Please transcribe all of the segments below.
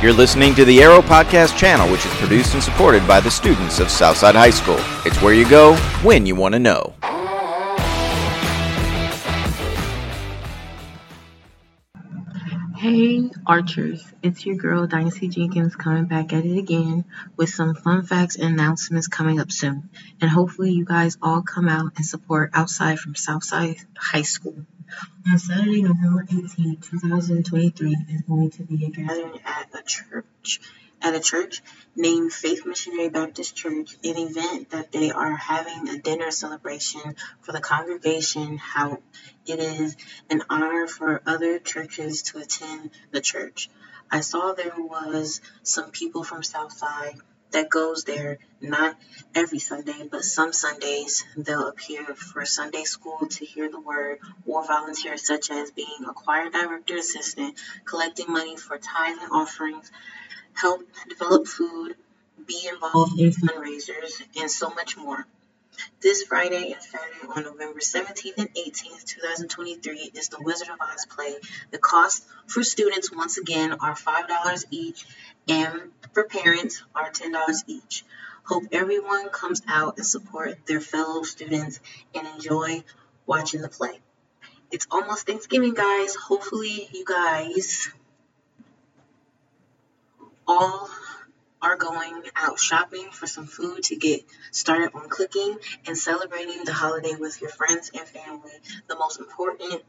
You're listening to the Arrow Podcast channel, which is produced and supported by the students of Southside High School. It's where you go when you want to know. Hey Archers, it's your girl Dynastii Jenkins coming back at it again with some fun facts and announcements coming up soon. And hopefully you guys all come out and support outside from Southside High School. On Saturday, November 18, 2023 is going to be a gathering at a church at a church named Faith Missionary Baptist Church, an event that they are having a dinner celebration for the congregation, how it is an honor for other churches to attend the church. I saw there was some people from Southside that goes there not every Sunday, but some Sundays they'll appear for Sunday school to hear the word or volunteer, such as being a choir director assistant, collecting money for tithes and offerings, help develop food, be involved in fundraisers, and so much more. This Friday and Saturday on November 17th and 18th, 2023 is the Wizard of Oz play. The cost for students once again are $5 each and for parents are $10 each. Hope everyone comes out and support their fellow students and enjoy watching the play. It's almost Thanksgiving, guys. Hopefully, you guys all out shopping for some food to get started on cooking and celebrating the holiday with your friends and family, the most important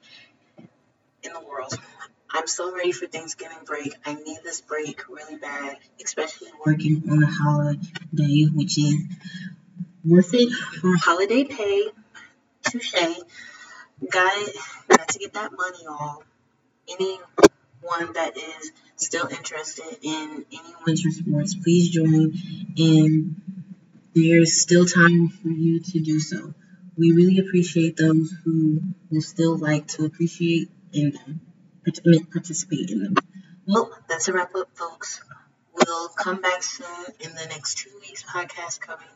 in the world. I'm so ready for Thanksgiving break. I need this break really bad, especially working on a holiday, which is worth it for holiday pay. Touche. Got. Got to get that money off. Anyone that is still interested in any winter sports, please join. And there's still time for you to do so. We really appreciate those who will still like to appreciate in them, participate in them. Well, that's a wrap up, folks. We'll come back soon in the next two weeks podcast coming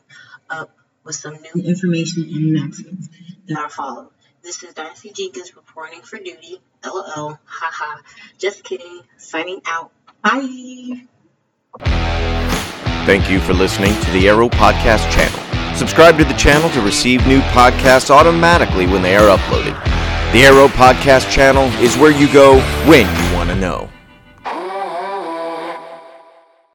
up with some new information and announcements that are followed. This is Darcy Jenkins reporting for duty. LOL. Haha. Just kidding. Signing out. Bye. Thank you for listening to the Arrow Podcast channel. Subscribe to the channel to receive new podcasts automatically when they are uploaded. The Arrow Podcast channel is where you go when you want to know.